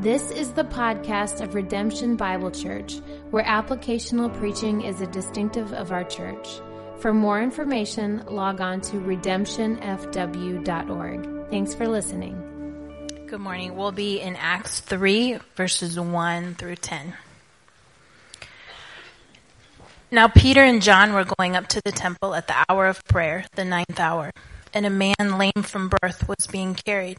This is the podcast of Redemption Bible Church, where applicational preaching is a distinctive of our church. For more information, log on to redemptionfw.org. Thanks for listening. Good morning. We'll be in Acts 3, verses 1 through 10. Now, Peter and John were going up to the temple at the hour of prayer, the ninth hour, and a man lame from birth was being carried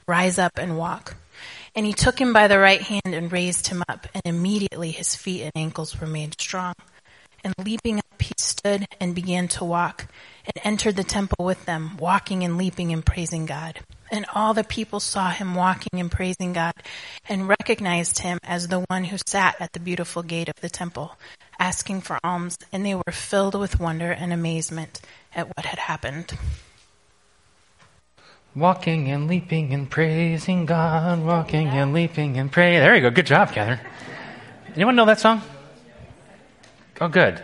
rise up and walk. And he took him by the right hand and raised him up, and immediately his feet and ankles were made strong. And leaping up, he stood and began to walk, and entered the temple with them, walking and leaping and praising God. And all the people saw him walking and praising God, and recognized him as the one who sat at the beautiful gate of the temple, asking for alms, and they were filled with wonder and amazement at what had happened. Walking and leaping and praising God, walking and leaping and praying. There you go. Good job, Catherine. Anyone know that song? Oh, good.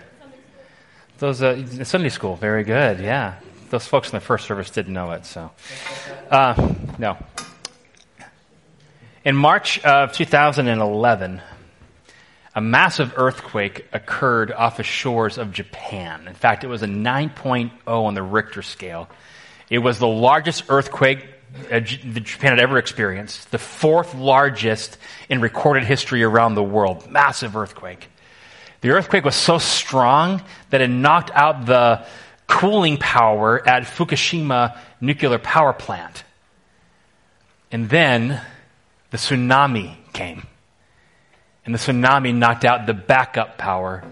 Those uh, Sunday school, very good. Yeah, those folks in the first service didn't know it, so uh, no. In March of 2011, a massive earthquake occurred off the shores of Japan. In fact, it was a 9.0 on the Richter scale it was the largest earthquake Japan had ever experienced, the fourth largest in recorded history around the world. Massive earthquake. The earthquake was so strong that it knocked out the cooling power at Fukushima nuclear power plant. And then the tsunami came. And the tsunami knocked out the backup power,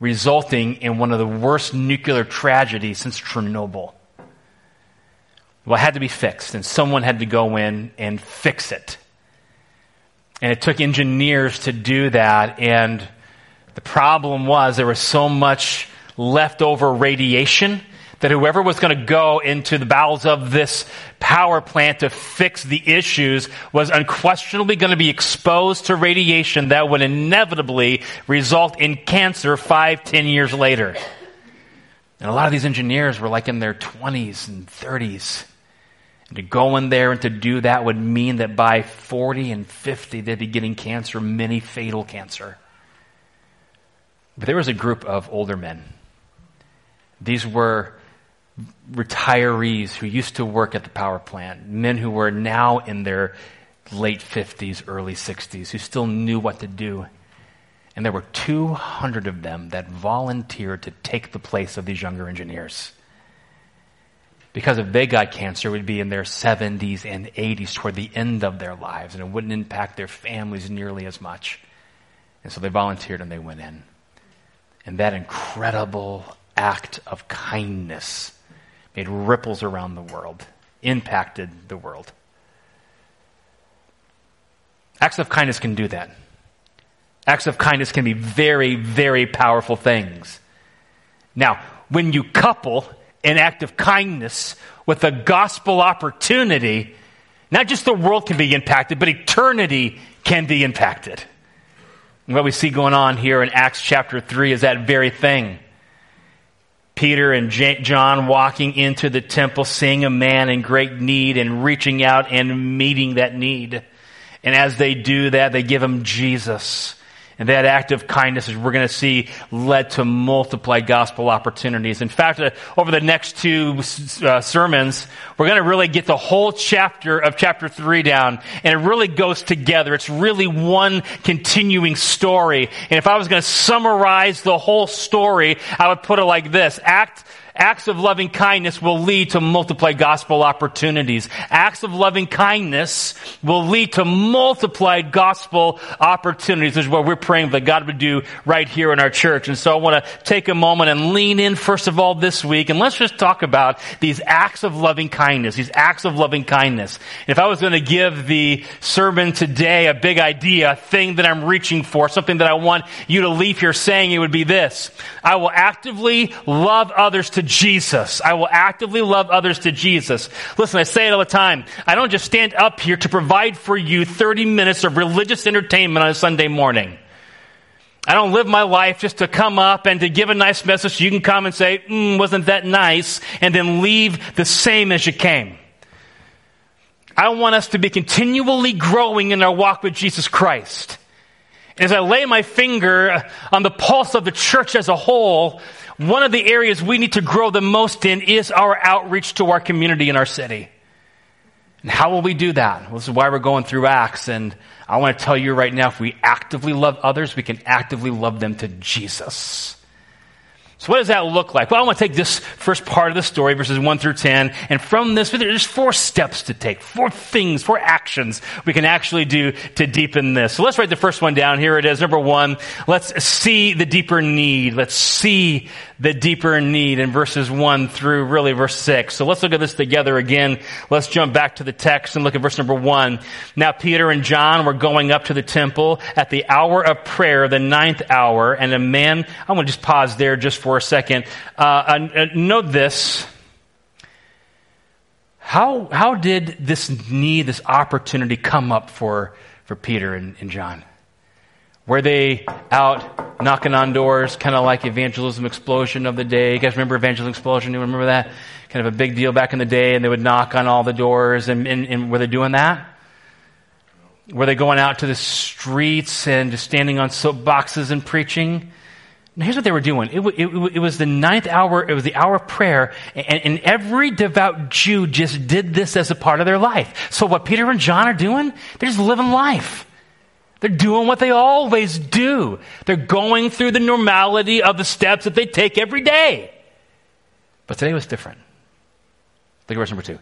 resulting in one of the worst nuclear tragedies since Chernobyl. Well, it had to be fixed, and someone had to go in and fix it. And it took engineers to do that, and the problem was there was so much leftover radiation that whoever was going to go into the bowels of this power plant to fix the issues was unquestionably going to be exposed to radiation that would inevitably result in cancer five, ten years later. And a lot of these engineers were like in their 20s and 30s. And to go in there and to do that would mean that by 40 and 50, they'd be getting cancer, many fatal cancer. But there was a group of older men. These were retirees who used to work at the power plant, men who were now in their late 50s, early 60s, who still knew what to do. And there were 200 of them that volunteered to take the place of these younger engineers because if they got cancer, it would be in their 70s and 80s toward the end of their lives, and it wouldn't impact their families nearly as much. And so they volunteered and they went in. And that incredible act of kindness made ripples around the world, impacted the world. Acts of kindness can do that. Acts of kindness can be very, very powerful things. Now, when you couple an act of kindness with a gospel opportunity, not just the world can be impacted, but eternity can be impacted. And what we see going on here in Acts chapter 3 is that very thing. Peter and John walking into the temple, seeing a man in great need and reaching out and meeting that need. And as they do that, they give him Jesus. And that act of kindness, as we're going to see, led to multiplied gospel opportunities. In fact, uh, over the next two uh, sermons, we're going to really get the whole chapter of chapter 3 down, and it really goes together. It's really one continuing story. And if I was going to summarize the whole story, I would put it like this. Act Acts of loving kindness will lead to multiplied gospel opportunities. Acts of loving kindness will lead to multiplied gospel opportunities. This is what we're praying that God would do right here in our church. And so I want to take a moment and lean in first of all this week and let's just talk about these acts of loving kindness, these acts of loving kindness. If I was going to give the sermon today a big idea, a thing that I'm reaching for, something that I want you to leave here saying, it would be this. I will actively love others to Jesus. I will actively love others to Jesus. Listen, I say it all the time. I don't just stand up here to provide for you 30 minutes of religious entertainment on a Sunday morning. I don't live my life just to come up and to give a nice message you can come and say, mm, wasn't that nice? And then leave the same as you came. I want us to be continually growing in our walk with Jesus Christ. As I lay my finger on the pulse of the church as a whole, one of the areas we need to grow the most in is our outreach to our community in our city. And how will we do that? Well, this is why we're going through Acts. And I want to tell you right now, if we actively love others, we can actively love them to Jesus. So what does that look like? Well, I want to take this first part of the story, verses 1 through 10, and from this, there's four steps to take, four things, four actions we can actually do to deepen this. So let's write the first one down. Here it is. Number one, let's see the deeper need. Let's see the deeper need in verses 1 through really verse 6. So let's look at this together again. Let's jump back to the text and look at verse number 1. Now Peter and John were going up to the temple at the hour of prayer, the ninth hour, and a man, I want to just pause there just for a second. Uh, uh, note this. How, how did this need, this opportunity come up for, for Peter and, and John? Were they out knocking on doors, kind of like evangelism explosion of the day? You guys remember evangelism explosion? You remember that? Kind of a big deal back in the day, and they would knock on all the doors, and, and, and were they doing that? Were they going out to the streets and just standing on soapboxes and preaching? Now, here's what they were doing. It, it, it, was the ninth hour, it was the hour of prayer, and, and every devout Jew just did this as a part of their life. So what Peter and John are doing, they're just living life. They're doing what they always do. They're going through the normality of the steps that they take every day. But today was different. Look at verse number two.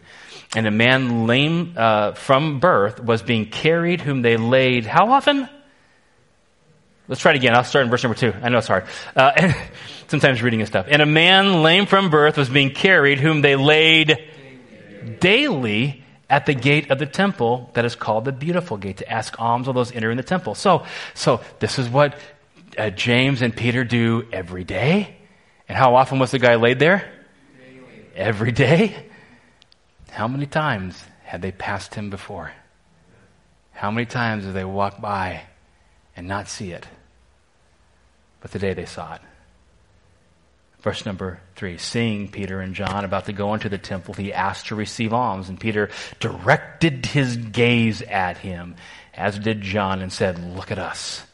And a man lame uh, from birth was being carried, whom they laid how often? Let's try it again. I'll start in verse number two. I know it's hard. Uh, and sometimes reading is stuff. And a man lame from birth was being carried, whom they laid daily at the gate of the temple that is called the beautiful gate to ask alms of those entering the temple. So, so this is what uh, James and Peter do every day. And how often was the guy laid there? Every day. How many times had they passed him before? How many times did they walk by and not see it? But the day they saw it. Verse number three, seeing Peter and John about to go into the temple, he asked to receive alms, and Peter directed his gaze at him, as did John, and said, Look at us.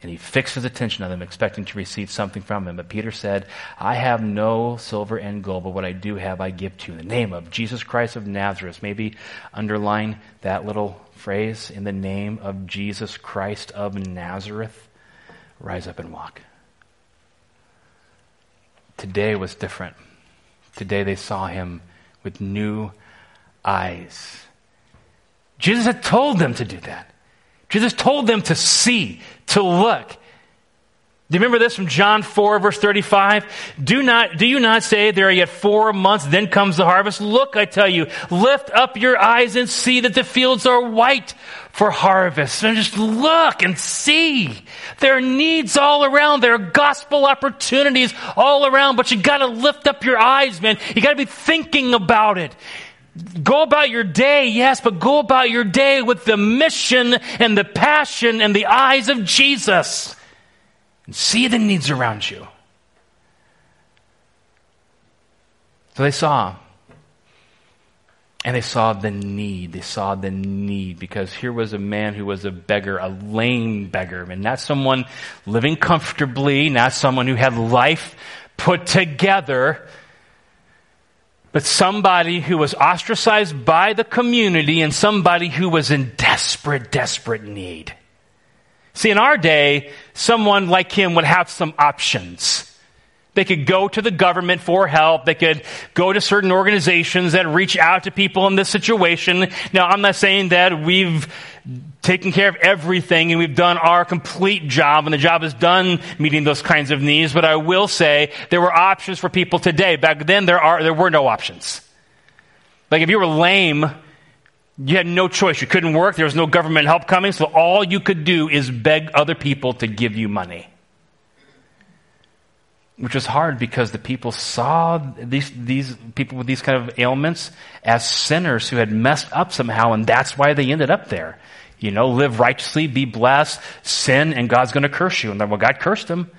And he fixed his attention on them, expecting to receive something from them. But Peter said, I have no silver and gold, but what I do have I give to you. In the name of Jesus Christ of Nazareth. Maybe underline that little phrase, in the name of Jesus Christ of Nazareth. Rise up and walk. Today was different. Today they saw him with new eyes. Jesus had told them to do that. Jesus told them to see, to look. Do you remember this from John 4 verse 35? Do not, do you not say there are yet four months, then comes the harvest? Look, I tell you, lift up your eyes and see that the fields are white for harvest. And just look and see. There are needs all around. There are gospel opportunities all around, but you gotta lift up your eyes, man. You gotta be thinking about it. Go about your day, yes, but go about your day with the mission and the passion and the eyes of Jesus. And see the needs around you. So they saw and they saw the need. They saw the need because here was a man who was a beggar, a lame beggar, and not someone living comfortably, not someone who had life put together, but somebody who was ostracized by the community and somebody who was in desperate, desperate need. See, in our day, someone like him would have some options. They could go to the government for help. They could go to certain organizations that reach out to people in this situation. Now, I'm not saying that we've taken care of everything and we've done our complete job and the job is done meeting those kinds of needs, but I will say there were options for people today. Back then, there are, there were no options. Like if you were lame, you had no choice. You couldn't work. There was no government help coming. So all you could do is beg other people to give you money. Which was hard because the people saw these, these people with these kind of ailments as sinners who had messed up somehow, and that's why they ended up there. You know, live righteously, be blessed, sin, and God's going to curse you. And then, well, God cursed them.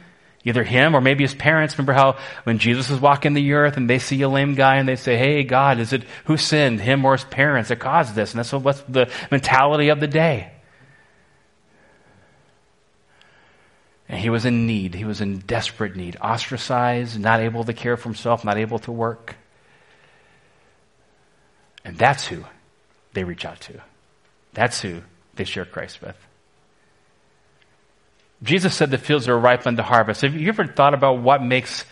Either him or maybe his parents. Remember how when Jesus was walking the earth and they see a lame guy and they say, Hey, God, is it who sinned, him or his parents that caused this? And that's what's the mentality of the day. And he was in need. He was in desperate need. Ostracized, not able to care for himself, not able to work. And that's who they reach out to. That's who they share Christ with. Jesus said the fields are ripe unto harvest. Have you ever thought about what makes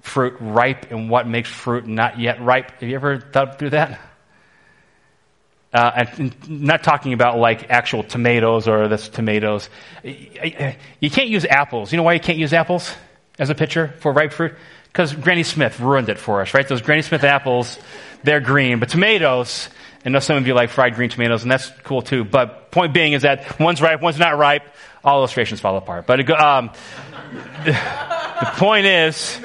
fruit ripe and what makes fruit not yet ripe? Have you ever thought through that? Uh, and not talking about like actual tomatoes or this tomatoes. You can't use apples. You know why you can't use apples as a pitcher for ripe fruit? Because Granny Smith ruined it for us, right? Those Granny Smith apples, they're green, but tomatoes, I know some of you like fried green tomatoes, and that's cool too. But point being is that one's ripe, one's not ripe all illustrations fall apart. But um, the, point is,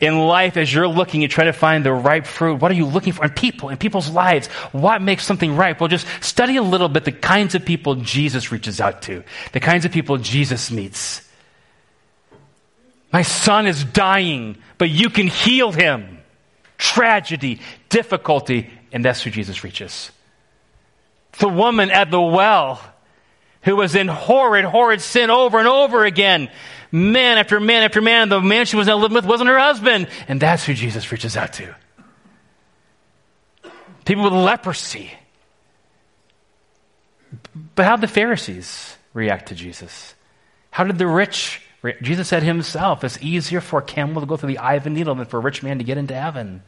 in life, as you're looking and trying to find the ripe fruit, what are you looking for in people, in people's lives? What makes something ripe? Well, just study a little bit the kinds of people Jesus reaches out to, the kinds of people Jesus meets. My son is dying, but you can heal him. Tragedy, difficulty, and that's who Jesus reaches. The woman at the well who was in horrid, horrid sin over and over again. Man after man after man. The man she was now living with wasn't her husband. And that's who Jesus reaches out to. People with leprosy. But how did the Pharisees react to Jesus? How did the rich react? Jesus said himself, it's easier for a camel to go through the eye of a needle than for a rich man to get into heaven.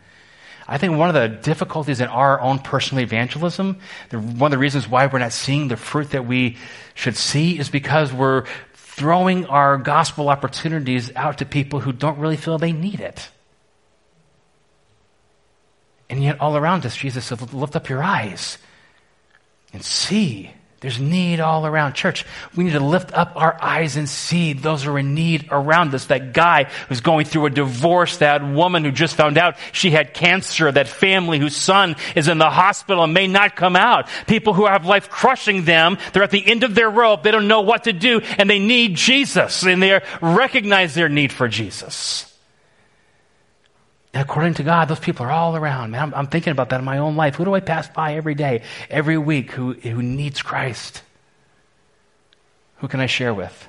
I think one of the difficulties in our own personal evangelism, one of the reasons why we're not seeing the fruit that we should see is because we're throwing our gospel opportunities out to people who don't really feel they need it. And yet, all around us, Jesus said, Lift up your eyes and see there's need all around. Church, we need to lift up our eyes and see those who are in need around us. That guy who's going through a divorce, that woman who just found out she had cancer, that family whose son is in the hospital and may not come out. People who have life crushing them. They're at the end of their rope. They don't know what to do and they need Jesus and they recognize their need for Jesus. And according to God, those people are all around. Man, I'm, I'm, thinking about that in my own life. Who do I pass by every day, every week who, who needs Christ? Who can I share with?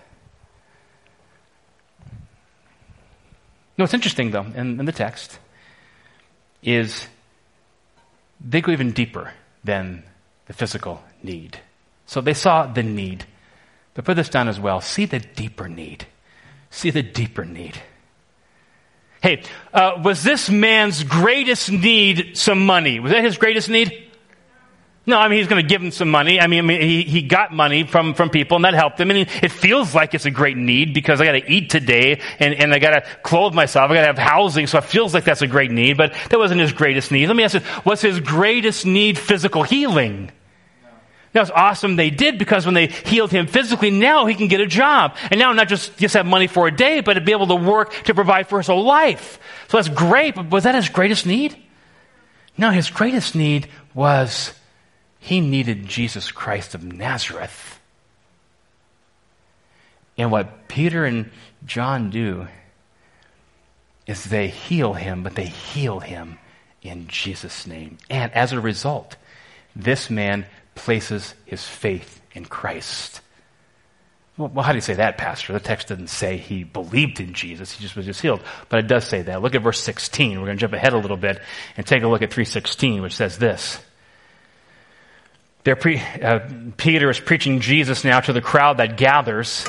No, what's interesting though, in, in the text, is they go even deeper than the physical need. So they saw the need. But put this down as well. See the deeper need. See the deeper need. Hey, uh, was this man's greatest need some money? Was that his greatest need? No, I mean, he's going to give him some money. I mean, I mean he, he got money from, from people and that helped him. And it feels like it's a great need because I got to eat today and, and I got to clothe myself. I got to have housing. So it feels like that's a great need, but that wasn't his greatest need. Let me ask you, was his greatest need physical healing? That was awesome they did because when they healed him physically, now he can get a job. And now not just, just have money for a day, but to be able to work to provide for his whole life. So that's great, but was that his greatest need? No, his greatest need was he needed Jesus Christ of Nazareth. And what Peter and John do is they heal him, but they heal him in Jesus' name. And as a result, this man places his faith in Christ. Well, how do you say that, Pastor? The text doesn't say he believed in Jesus. He just was just healed. But it does say that. Look at verse 16. We're going to jump ahead a little bit and take a look at 316, which says this. Pre- uh, Peter is preaching Jesus now to the crowd that gathers,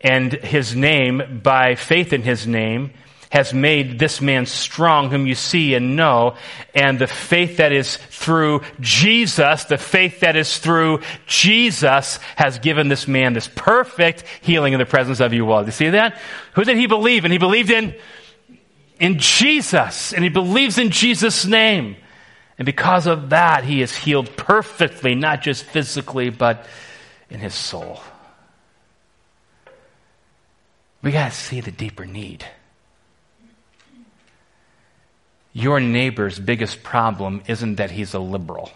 and his name, by faith in his name, has made this man strong, whom you see and know, and the faith that is through Jesus, the faith that is through Jesus has given this man this perfect healing in the presence of you all. Do you see that? Who did he believe in? He believed in, in Jesus, and he believes in Jesus' name. And because of that, he is healed perfectly, not just physically, but in his soul. We got to see the deeper need. Your neighbor's biggest problem isn't that he's a liberal.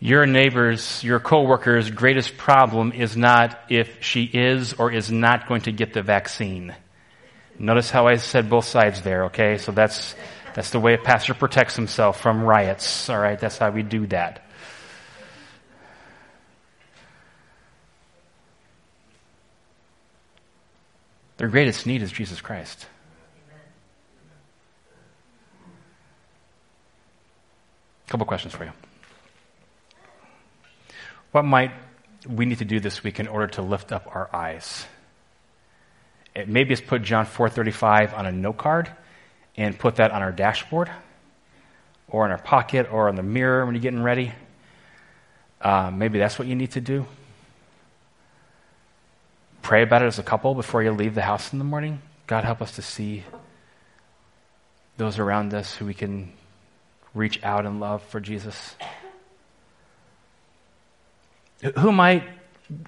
Your neighbor's, your coworker's greatest problem is not if she is or is not going to get the vaccine. Notice how I said both sides there, okay? So that's, that's the way a pastor protects himself from riots, alright? That's how we do that. Their greatest need is Jesus Christ. A couple questions for you. What might we need to do this week in order to lift up our eyes? It, maybe it's put John 4:35 on a note card and put that on our dashboard or in our pocket or on the mirror when you're getting ready. Uh, maybe that's what you need to do. Pray about it as a couple before you leave the house in the morning. God, help us to see those around us who we can reach out and love for Jesus. Who might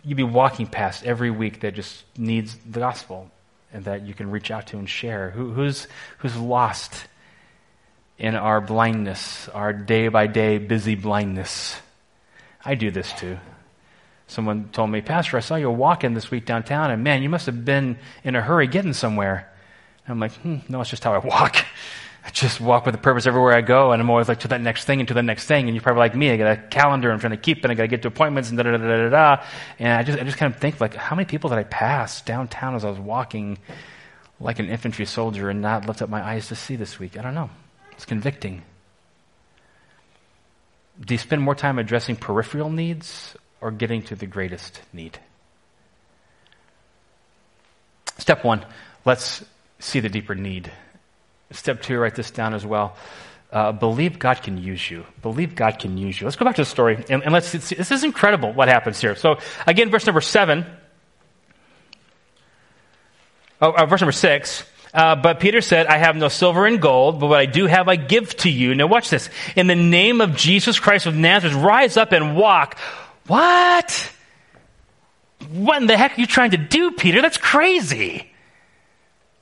you be walking past every week that just needs the gospel and that you can reach out to and share? Who, who's, who's lost in our blindness, our day by day busy blindness? I do this too. Someone told me, Pastor, I saw you walking this week downtown, and man, you must have been in a hurry getting somewhere. And I'm like, hmm, no, it's just how I walk. I just walk with a purpose everywhere I go, and I'm always like to that next thing and to the next thing. And you're probably like me. I got a calendar I'm trying to keep, and I got to get to appointments and da da da da da. And I just, I just kind of think like, how many people did I pass downtown as I was walking, like an infantry soldier, and not lift up my eyes to see this week? I don't know. It's convicting. Do you spend more time addressing peripheral needs or getting to the greatest need. Step one, let's see the deeper need. Step two, write this down as well. Uh, believe God can use you. Believe God can use you. Let's go back to the story and, and let's see. This is incredible what happens here. So, again, verse number seven. Oh, uh, verse number six. Uh, but Peter said, I have no silver and gold, but what I do have I give to you. Now watch this. In the name of Jesus Christ of Nazareth, rise up and walk. What? What in the heck are you trying to do, Peter? That's crazy.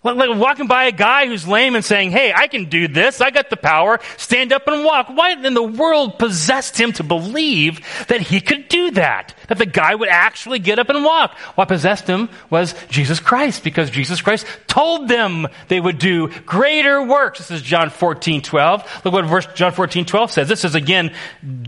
Like walking by a guy who's lame and saying, Hey, I can do this. I got the power. Stand up and walk. What in the world possessed him to believe that he could do that? That the guy would actually get up and walk? What possessed him was Jesus Christ because Jesus Christ told them they would do greater works. This is John 14, 12. Look what verse John 14, 12 says. This is again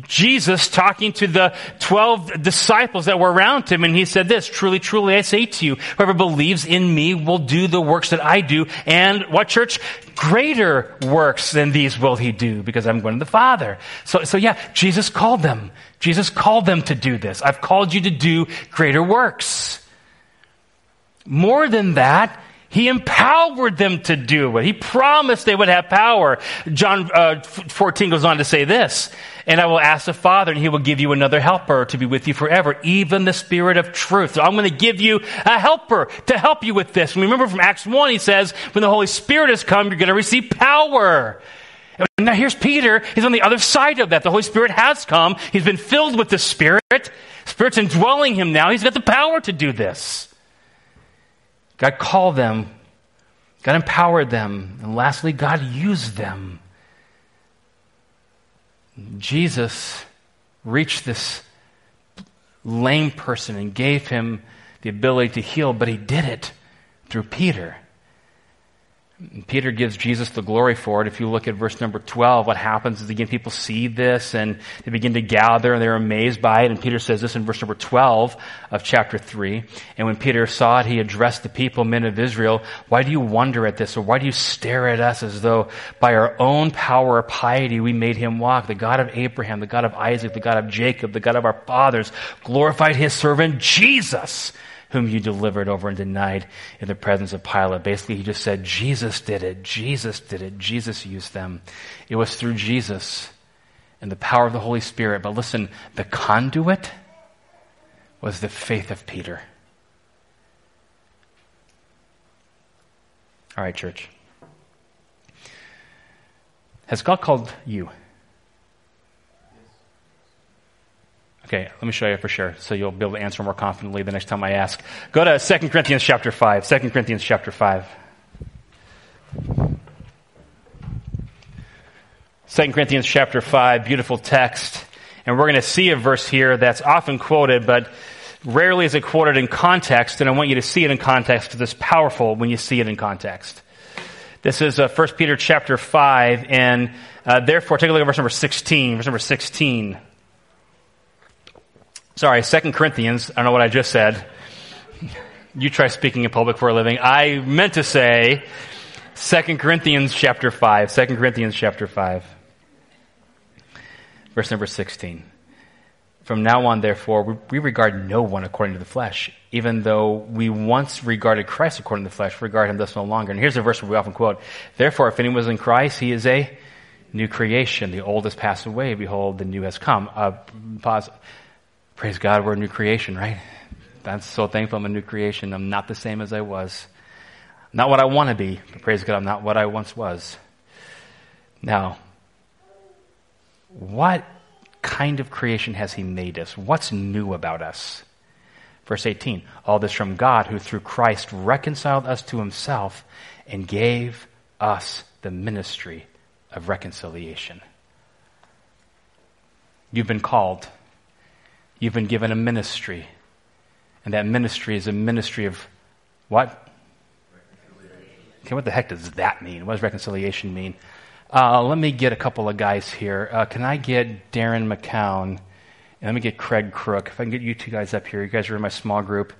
Jesus talking to the 12 disciples that were around him and he said this, Truly, truly, I say to you, whoever believes in me will do the works that that I do. And what church? Greater works than these will he do because I'm going to the Father. So, so yeah, Jesus called them. Jesus called them to do this. I've called you to do greater works. More than that, he empowered them to do it. He promised they would have power. John uh, 14 goes on to say this, and I will ask the Father, and he will give you another helper to be with you forever, even the Spirit of truth. So I'm going to give you a helper to help you with this. And remember from Acts 1, he says, when the Holy Spirit has come, you're going to receive power. And now here's Peter. He's on the other side of that. The Holy Spirit has come. He's been filled with the Spirit. Spirit's indwelling him now. He's got the power to do this. God called them, God empowered them, and lastly, God used them. Jesus reached this lame person and gave him the ability to heal, but he did it through Peter. Peter gives Jesus the glory for it. If you look at verse number 12, what happens is again, people see this and they begin to gather and they're amazed by it. And Peter says this in verse number 12 of chapter 3. And when Peter saw it, he addressed the people, men of Israel, why do you wonder at this? Or why do you stare at us as though by our own power or piety we made him walk? The God of Abraham, the God of Isaac, the God of Jacob, the God of our fathers glorified his servant Jesus whom you delivered over and denied in the presence of Pilate. Basically, he just said, Jesus did it. Jesus did it. Jesus used them. It was through Jesus and the power of the Holy Spirit. But listen, the conduit was the faith of Peter. All right, church. Has God called you? Okay, let me show you for sure, so you'll be able to answer more confidently the next time I ask. Go to 2 Corinthians chapter 5. 2 Corinthians chapter 5. 2 Corinthians chapter 5, beautiful text. And we're going to see a verse here that's often quoted, but rarely is it quoted in context. And I want you to see it in context because it's powerful when you see it in context. This is uh, 1 Peter chapter 5, and uh, therefore, take a look at verse number 16. Verse number 16. Sorry, Second Corinthians. I don't know what I just said. You try speaking in public for a living. I meant to say Second Corinthians chapter 5. 2 Corinthians chapter 5. Verse number 16. From now on, therefore, we regard no one according to the flesh. Even though we once regarded Christ according to the flesh, regard him thus no longer. And here's a verse we often quote. Therefore, if anyone is in Christ, he is a new creation. The old has passed away. Behold, the new has come. Uh, pause. Praise God, we're a new creation, right? I'm so thankful I'm a new creation. I'm not the same as I was. Not what I want to be, but praise God, I'm not what I once was. Now, what kind of creation has He made us? What's new about us? Verse 18 All this from God, who through Christ reconciled us to Himself and gave us the ministry of reconciliation. You've been called You've been given a ministry. And that ministry is a ministry of what? Okay, what the heck does that mean? What does reconciliation mean? Uh, let me get a couple of guys here. Uh, can I get Darren McCown? And let me get Craig Crook. If I can get you two guys up here. You guys are in my small group.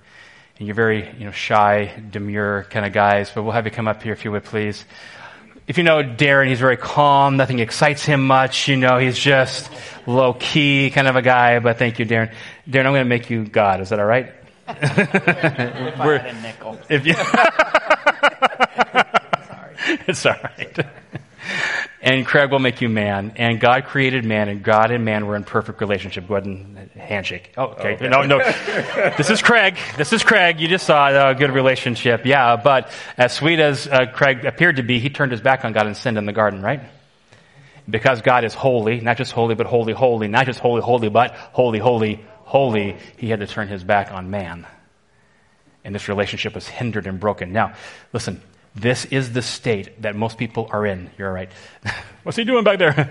And you're very, you know, shy, demure kind of guys. But we'll have you come up here if you would, please if you know Darren, he's very calm. Nothing excites him much. You know, he's just low key kind of a guy. But thank you, Darren. Darren, I'm going to make you God. Is that all right? if I had a nickel. If you Sorry. It's all right and Craig will make you man. And God created man, and God and man were in perfect relationship. Go ahead and handshake. Oh, okay. okay. No, no. this is Craig. This is Craig. You just saw a good relationship. Yeah, but as sweet as uh, Craig appeared to be, he turned his back on God and sinned in the garden, right? Because God is holy, not just holy, but holy, holy, not just holy, holy, but holy, holy, holy, he had to turn his back on man. And this relationship was hindered and broken. Now, listen, this is the state that most people are in. You're right. What's he doing back there?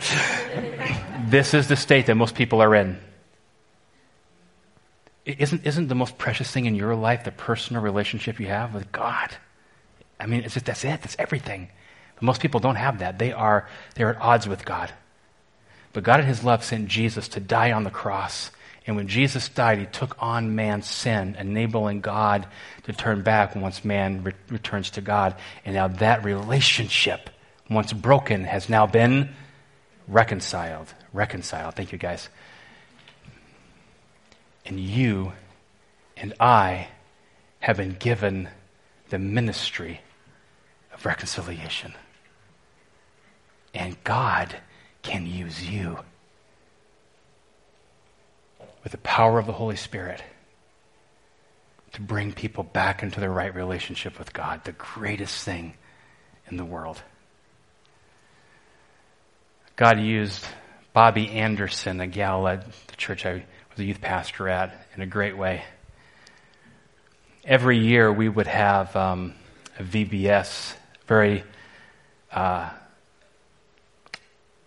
this is the state that most people are in. Isn't, isn't the most precious thing in your life the personal relationship you have with God? I mean, it's just, that's it. That's everything. But most people don't have that. They are, they're at odds with God. But God in His love sent Jesus to die on the cross and when Jesus died, he took on man's sin, enabling God to turn back once man re- returns to God. And now that relationship, once broken, has now been reconciled. Reconciled. Thank you, guys. And you and I have been given the ministry of reconciliation. And God can use you with the power of the Holy Spirit to bring people back into their right relationship with God, the greatest thing in the world. God used Bobby Anderson, a gal at the church I was a youth pastor at, in a great way. Every year we would have um, a VBS, very uh,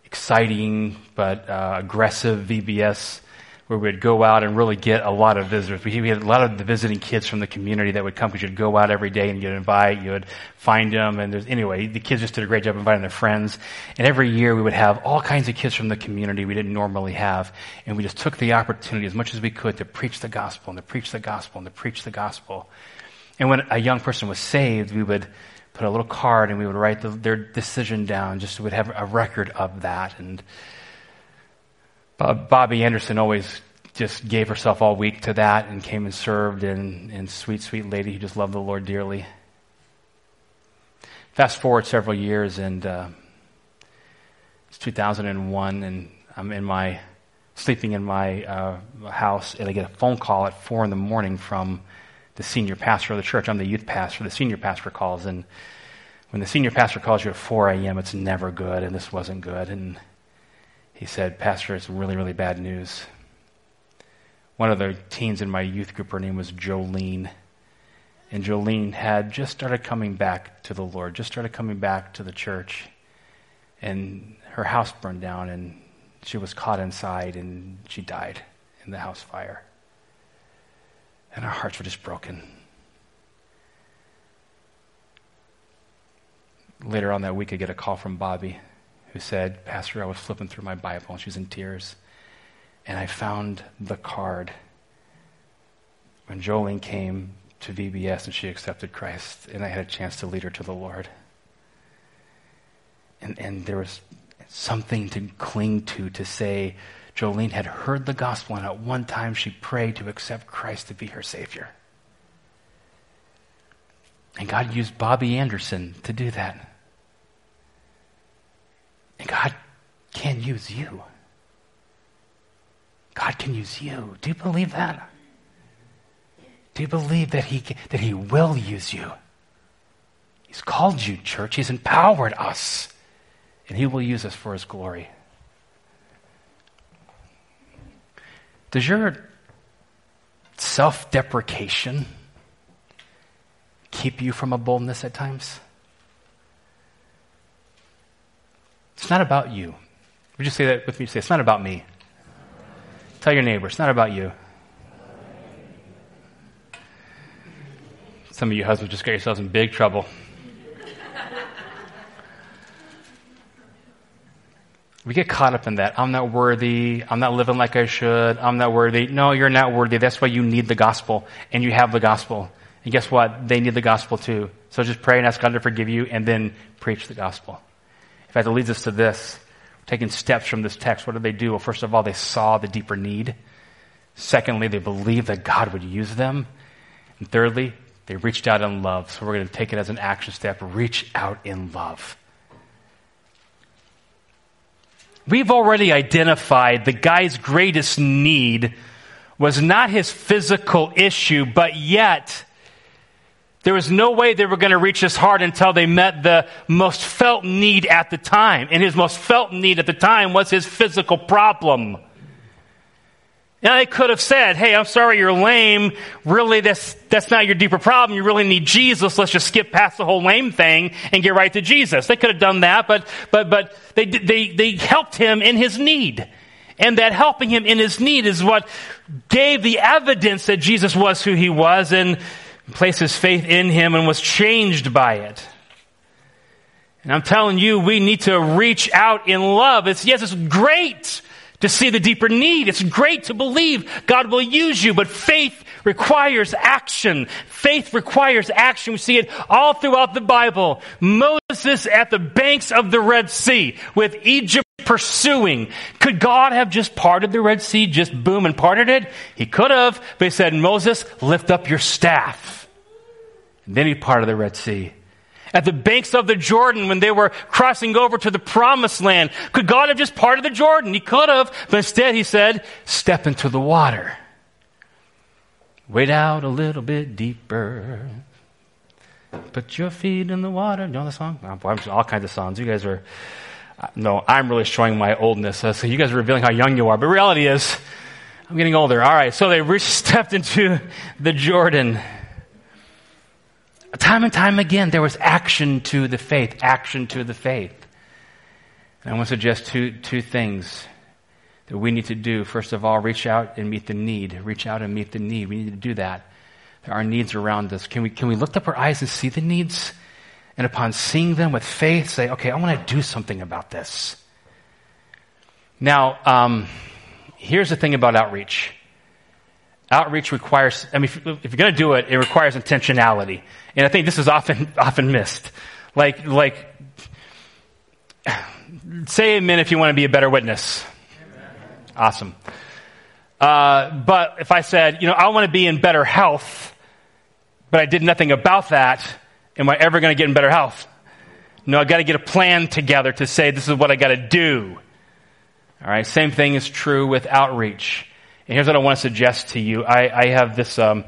exciting but uh, aggressive VBS where we'd go out and really get a lot of visitors. We had a lot of the visiting kids from the community that would come because you'd go out every day and you'd invite, you'd find them, and there's, anyway, the kids just did a great job inviting their friends. And every year we would have all kinds of kids from the community we didn't normally have, and we just took the opportunity as much as we could to preach the gospel and to preach the gospel and to preach the gospel. And when a young person was saved, we would put a little card and we would write the, their decision down just so we'd have a record of that. And Bobby Anderson always just gave herself all week to that and came and served and, and sweet, sweet lady who just loved the Lord dearly. Fast forward several years and uh, it's 2001 and I'm in my, sleeping in my uh, house and I get a phone call at four in the morning from the senior pastor of the church. I'm the youth pastor. The senior pastor calls and when the senior pastor calls you at 4 a.m., it's never good and this wasn't good. And he said, Pastor, it's really, really bad news one of the teens in my youth group, her name was Jolene. And Jolene had just started coming back to the Lord, just started coming back to the church. And her house burned down, and she was caught inside, and she died in the house fire. And our hearts were just broken. Later on that week, I get a call from Bobby, who said, Pastor, I was flipping through my Bible, and she's in tears and I found the card when Jolene came to VBS and she accepted Christ, and I had a chance to lead her to the Lord. And, and there was something to cling to, to say, Jolene had heard the gospel, and at one time she prayed to accept Christ to be her Savior. And God used Bobby Anderson to do that. And God can use you. God can use you. Do you believe that? Do you believe that he, that he will use you? He's called you, church. He's empowered us. And he will use us for his glory. Does your self deprecation keep you from a boldness at times? It's not about you. Would you say that with me? Say, it's not about me. Tell your neighbor, it's not about you. Some of you husbands just got yourselves in big trouble. We get caught up in that. I'm not worthy. I'm not living like I should. I'm not worthy. No, you're not worthy. That's why you need the gospel. And you have the gospel. And guess what? They need the gospel too. So just pray and ask God to forgive you and then preach the gospel. In fact, it leads us to this taking steps from this text. What did they do? Well, first of all, they saw the deeper need. Secondly, they believed that God would use them. And thirdly, they reached out in love. So we're going to take it as an action step. Reach out in love. We've already identified the guy's greatest need was not his physical issue, but yet there was no way they were going to reach his heart until they met the most felt need at the time. And his most felt need at the time was his physical problem. Now they could have said, hey, I'm sorry you're lame. Really, that's, that's not your deeper problem. You really need Jesus. Let's just skip past the whole lame thing and get right to Jesus. They could have done that, but, but, but they, they, they helped him in his need. And that helping him in his need is what gave the evidence that Jesus was who he was and placed his faith in him and was changed by it. And I'm telling you, we need to reach out in love. It's, yes, it's great to see the deeper need. It's great to believe God will use you, but faith requires action. Faith requires action. We see it all throughout the Bible. Moses at the banks of the Red Sea with Egypt pursuing. Could God have just parted the Red Sea, just boom and parted it? He could have, but he said, Moses, lift up your staff. And then he parted the Red Sea. At the banks of the Jordan, when they were crossing over to the promised land, could God have just parted the Jordan? He could have, but instead he said, step into the water. Wade out a little bit deeper. Put your feet in the water. You know the song? All kinds of songs. You guys are, no, I'm really showing my oldness. So you guys are revealing how young you are. But reality is, I'm getting older. All right. So they stepped into the Jordan. Time and time again, there was action to the faith, action to the faith. And I want to suggest two, two things that we need to do. First of all, reach out and meet the need. Reach out and meet the need. We need to do that. There are needs around us. Can we, can we lift up our eyes and see the needs? And upon seeing them with faith, say, okay, I want to do something about this. Now, um, here's the thing about outreach. Outreach requires, I mean, if, if you're going to do it, it requires intentionality. And I think this is often, often missed. Like, like, say amen if you want to be a better witness. Awesome. Uh, but if I said, you know, I want to be in better health, but I did nothing about that, am I ever going to get in better health? No, I've got to get a plan together to say this is what I got to do. All right. Same thing is true with outreach. And here's what I want to suggest to you. I, I have this, um,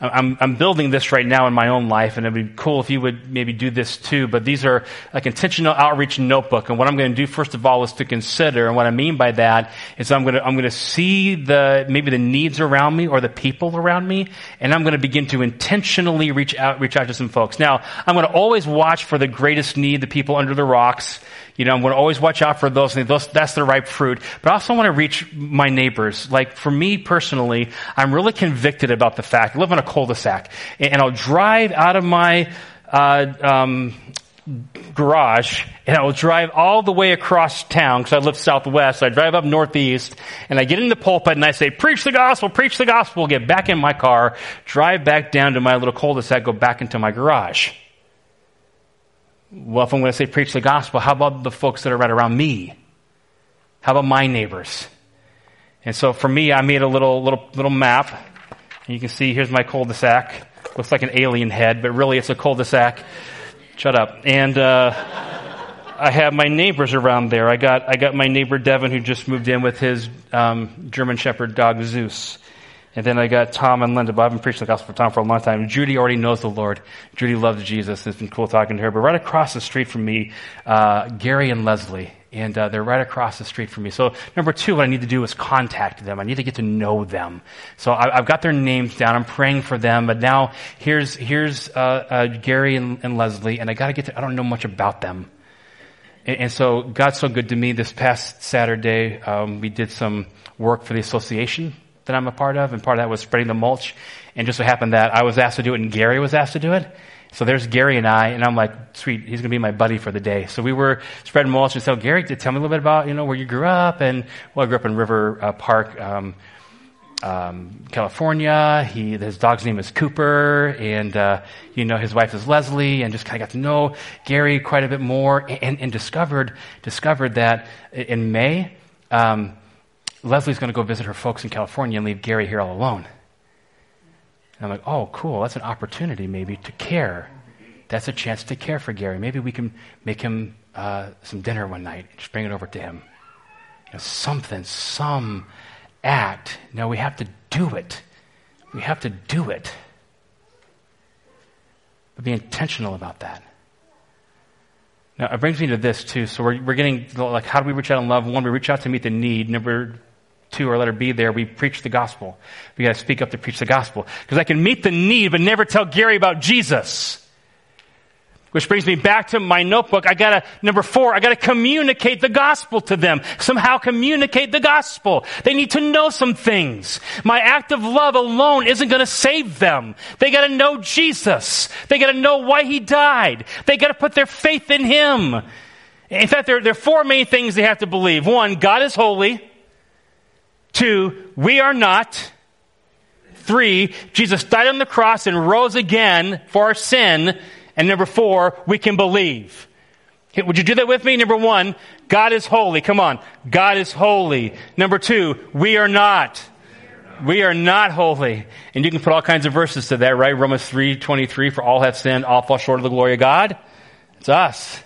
I'm, I'm building this right now in my own life, and it'd be cool if you would maybe do this too. But these are like intentional outreach notebook. And what I'm going to do first of all is to consider, and what I mean by that is I'm going to I'm going to see the maybe the needs around me or the people around me, and I'm going to begin to intentionally reach out reach out to some folks. Now I'm going to always watch for the greatest need, the people under the rocks. You know, I'm going to always watch out for those, those that's the ripe fruit. But I also want to reach my neighbors. Like for me personally, I'm really convicted about the fact, I live in a cul-de-sac, and I'll drive out of my, uh, um, garage and I will drive all the way across town because I live southwest. So I drive up northeast and I get in the pulpit and I say, preach the gospel, preach the gospel, get back in my car, drive back down to my little cul-de-sac, go back into my garage. Well, if I'm going to say preach the gospel, how about the folks that are right around me? How about my neighbors? And so for me, I made a little, little, little map. And you can see here's my cul-de-sac. Looks like an alien head, but really it's a cul-de-sac. Shut up. And, uh, I have my neighbors around there. I got, I got my neighbor Devin who just moved in with his, um, German Shepherd dog Zeus. And then I got Tom and Linda. But I've been preaching the gospel for Tom for a long time. Judy already knows the Lord. Judy loves Jesus. It's been cool talking to her. But right across the street from me, uh, Gary and Leslie. And uh, they're right across the street from me. So number two, what I need to do is contact them. I need to get to know them. So I, have got their names down. I'm praying for them. But now here's here's uh, uh Gary and, and, Leslie, and I got to get to. I don't know much about them. And, and so God's so good to me. This past Saturday, um, we did some work for the association that I'm a part of, and part of that was spreading the mulch. And just so happened that I was asked to do it, and Gary was asked to do it. So there's Gary and I, and I'm like, sweet, he's gonna be my buddy for the day. So we were spreading mulch, and so Gary, tell me a little bit about, you know, where you grew up, and well, I grew up in River uh, Park, um, um, California. He, his dog's name is Cooper, and uh, you know his wife is Leslie, and just kind of got to know Gary quite a bit more, and, and discovered discovered that in May, um, Leslie's going to go visit her folks in California and leave Gary here all alone. And I'm like, oh, cool. That's an opportunity maybe to care. That's a chance to care for Gary. Maybe we can make him uh, some dinner one night. And just bring it over to him. You know, something, some act. No, we have to do it. We have to do it. But be intentional about that. Now, it brings me to this too. So we're, we're getting, like, how do we reach out in love? One, we reach out to meet the need. Number two, or letter B there, we preach the gospel. We gotta speak up to preach the gospel. Because I can meet the need, but never tell Gary about Jesus. Which brings me back to my notebook. I gotta, number four, I gotta communicate the gospel to them. Somehow communicate the gospel. They need to know some things. My act of love alone isn't gonna save them. They gotta know Jesus. They gotta know why He died. They gotta put their faith in Him. In fact, there, there are four main things they have to believe. One, God is holy. Two, we are not. Three, Jesus died on the cross and rose again for our sin. And number four, we can believe. Would you do that with me? Number one, God is holy. Come on. God is holy. Number two, we are not. We are not holy. And you can put all kinds of verses to that, right? Romans 3, 23, for all have sinned, all fall short of the glory of God. It's us.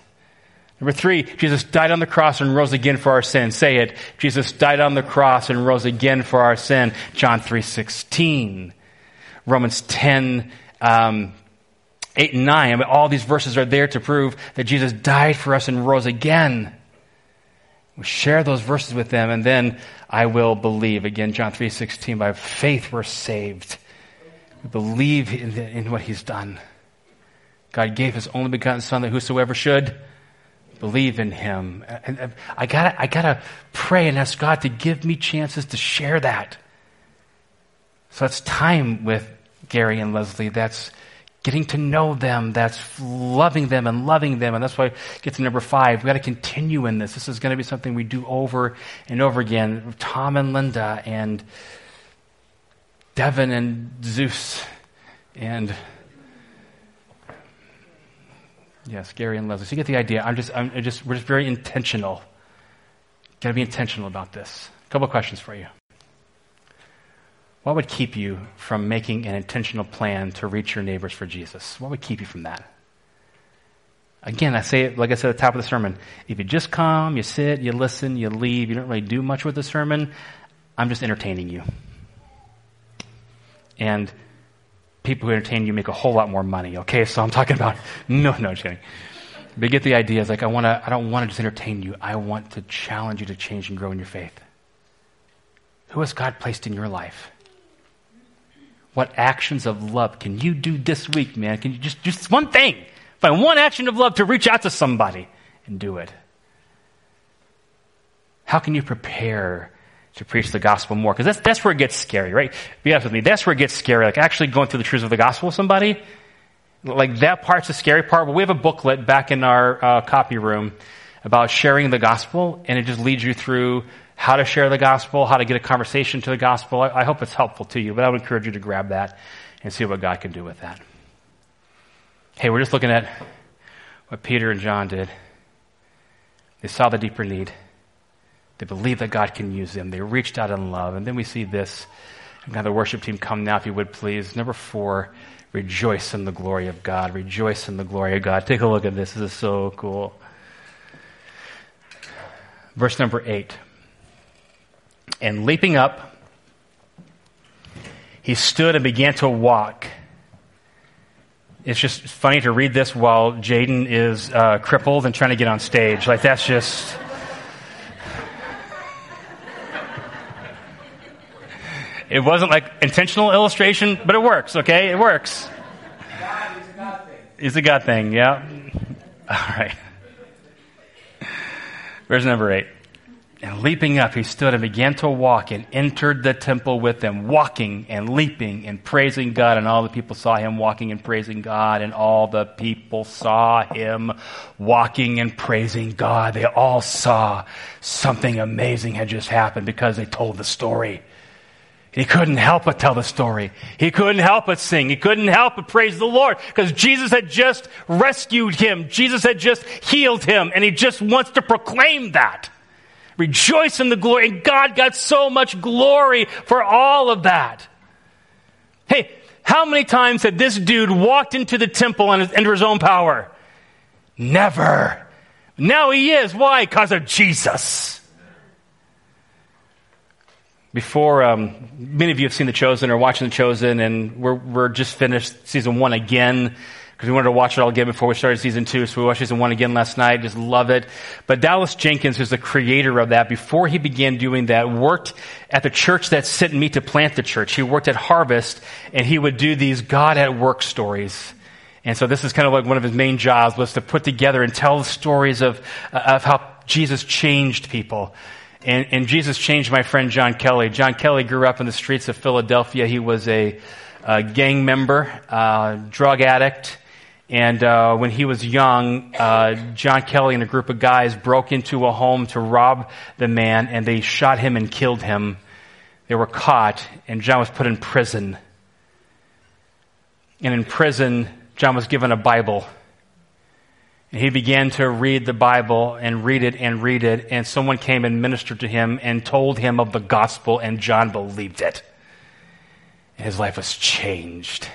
Number three, Jesus died on the cross and rose again for our sin. Say it. Jesus died on the cross and rose again for our sin. John 3.16. Romans 10, um, 8 and 9. I mean, all these verses are there to prove that Jesus died for us and rose again. We share those verses with them and then I will believe. Again, John 3.16, by faith we're saved. We believe in, the, in what he's done. God gave his only begotten son that whosoever should believe in him. And I gotta, I gotta pray and ask God to give me chances to share that. So that's time with Gary and Leslie. That's getting to know them. That's loving them and loving them. And that's why I get to number five. We gotta continue in this. This is gonna be something we do over and over again. Tom and Linda and Devin and Zeus and Yes, Gary and Leslie. So you get the idea. I'm just, I'm just, we're just very intentional. Got to be intentional about this. A couple questions for you. What would keep you from making an intentional plan to reach your neighbors for Jesus? What would keep you from that? Again, I say it like I said at the top of the sermon. If you just come, you sit, you listen, you leave, you don't really do much with the sermon, I'm just entertaining you. And people who entertain you make a whole lot more money, okay? So I'm talking about, no, no, just kidding. But get the idea. It's like, I want to, I don't want to just entertain you. I want to challenge you to change and grow in your faith. Who has God placed in your life? What actions of love can you do this week, man? Can you just, just one thing? Find one action of love to reach out to somebody and do it. How can you prepare to preach the gospel more? Because that's, that's where it gets scary, right? Be honest with me. That's where it gets scary. Like actually going through the truths of the gospel with somebody. Like that part's the scary part. But we have a booklet back in our uh, copy room about sharing the gospel, and it just leads you through how to share the gospel, how to get a conversation to the gospel. I, I hope it's helpful to you, but I would encourage you to grab that and see what God can do with that. Hey, we're just looking at what Peter and John did. They saw the deeper need. They believed that God can use them. They reached out in love. And then we see this. Have the worship team come now, if you would please. Number four, rejoice in the glory of God. Rejoice in the glory of God. Take a look at this. This is so cool. Verse number eight. And leaping up, he stood and began to walk it's just funny to read this while Jaden is uh, crippled and trying to get on stage. Like, that's just. It wasn't like intentional illustration, but it works, okay? It works. God, it's a God thing. It's a God thing, yeah. All right. Verse number eight. And leaping up, he stood and began to walk and entered the temple with them, walking and leaping and praising God. And all the people saw him walking and praising God. And all the people saw him walking and praising God. They all saw something amazing had just happened because they told the story. He couldn't help but tell the story. He couldn't help but sing. He couldn't help but praise the Lord because Jesus had just rescued him. Jesus had just healed him and he just wants to proclaim that. Rejoice in the glory. And God got so much glory for all of that. Hey, how many times had this dude walked into the temple under his own power? Never. Now he is. Why? Because of Jesus. Before, um, many of you have seen The Chosen or watching The Chosen, and we're, we're just finished season one again because we wanted to watch it all again before we started season two. So we watched season one again last night. Just love it. But Dallas Jenkins, who's the creator of that, before he began doing that, worked at the church that sent me to plant the church. He worked at Harvest and he would do these God at work stories. And so this is kind of like one of his main jobs was to put together and tell the stories of, of how Jesus changed people. And, and Jesus changed my friend John Kelly. John Kelly grew up in the streets of Philadelphia. He was a, a gang member, uh, drug addict, and uh, when he was young, uh, John Kelly and a group of guys broke into a home to rob the man, and they shot him and killed him. They were caught, and John was put in prison. And in prison, John was given a Bible. And he began to read the Bible and read it and read it, and someone came and ministered to him and told him of the gospel, and John believed it. And his life was changed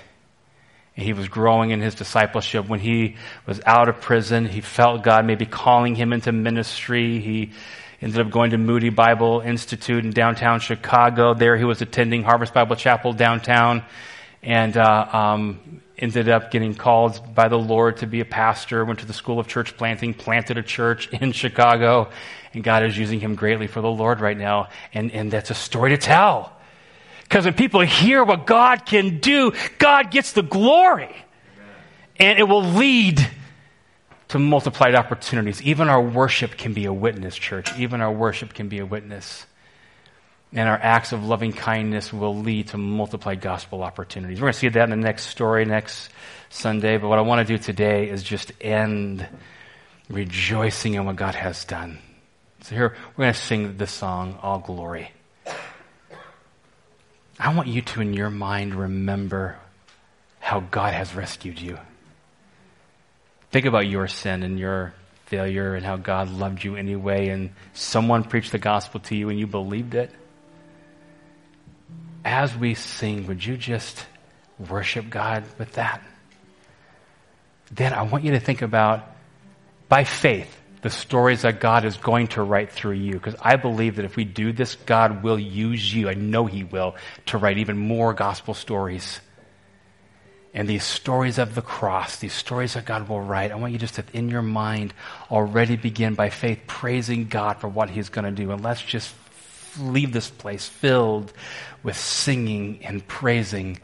And he was growing in his discipleship. When he was out of prison, he felt God maybe calling him into ministry. He ended up going to Moody Bible Institute in downtown Chicago. There he was attending Harvest Bible Chapel downtown and uh, um, ended up getting called by the Lord to be a pastor, went to the School of Church Planting, planted a church in Chicago, and God is using him greatly for the Lord right now. And, and that's a story to tell. Because when people hear what God can do, God gets the glory. And it will lead to multiplied opportunities. Even our worship can be a witness, church. Even our worship can be a witness. And our acts of loving kindness will lead to multiplied gospel opportunities. We're going to see that in the next story next Sunday. But what I want to do today is just end rejoicing in what God has done. So here, we're going to sing this song, All Glory. I want you to, in your mind, remember how God has rescued you. Think about your sin and your failure and how God loved you anyway, and someone preached the gospel to you and you believed it. As we sing, would you just worship God with that? Then I want you to think about, by faith, the stories that God is going to write through you. Because I believe that if we do this, God will use you. I know He will to write even more gospel stories. And these stories of the cross, these stories that God will write, I want you just to, in your mind, already begin by faith praising God for what He's going to do. And let's just leave this place filled with singing and praising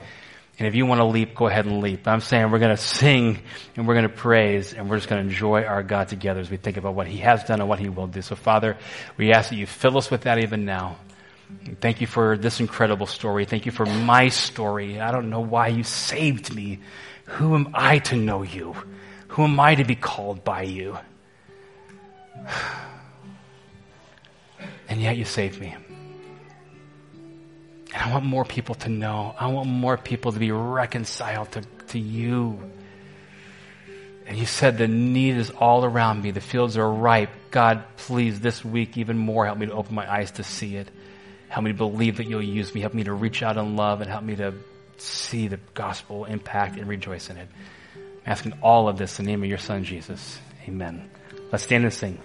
and if you want to leap, go ahead and leap. I'm saying we're going to sing and we're going to praise and we're just going to enjoy our God together as we think about what He has done and what He will do. So Father, we ask that you fill us with that even now. Thank you for this incredible story. Thank you for my story. I don't know why you saved me. Who am I to know you? Who am I to be called by you? And yet you saved me. And I want more people to know. I want more people to be reconciled to, to you. And you said the need is all around me. The fields are ripe. God, please, this week, even more, help me to open my eyes to see it. Help me to believe that you'll use me. Help me to reach out in love and help me to see the gospel impact and rejoice in it. I'm asking all of this in the name of your son, Jesus. Amen. Let's stand and sing.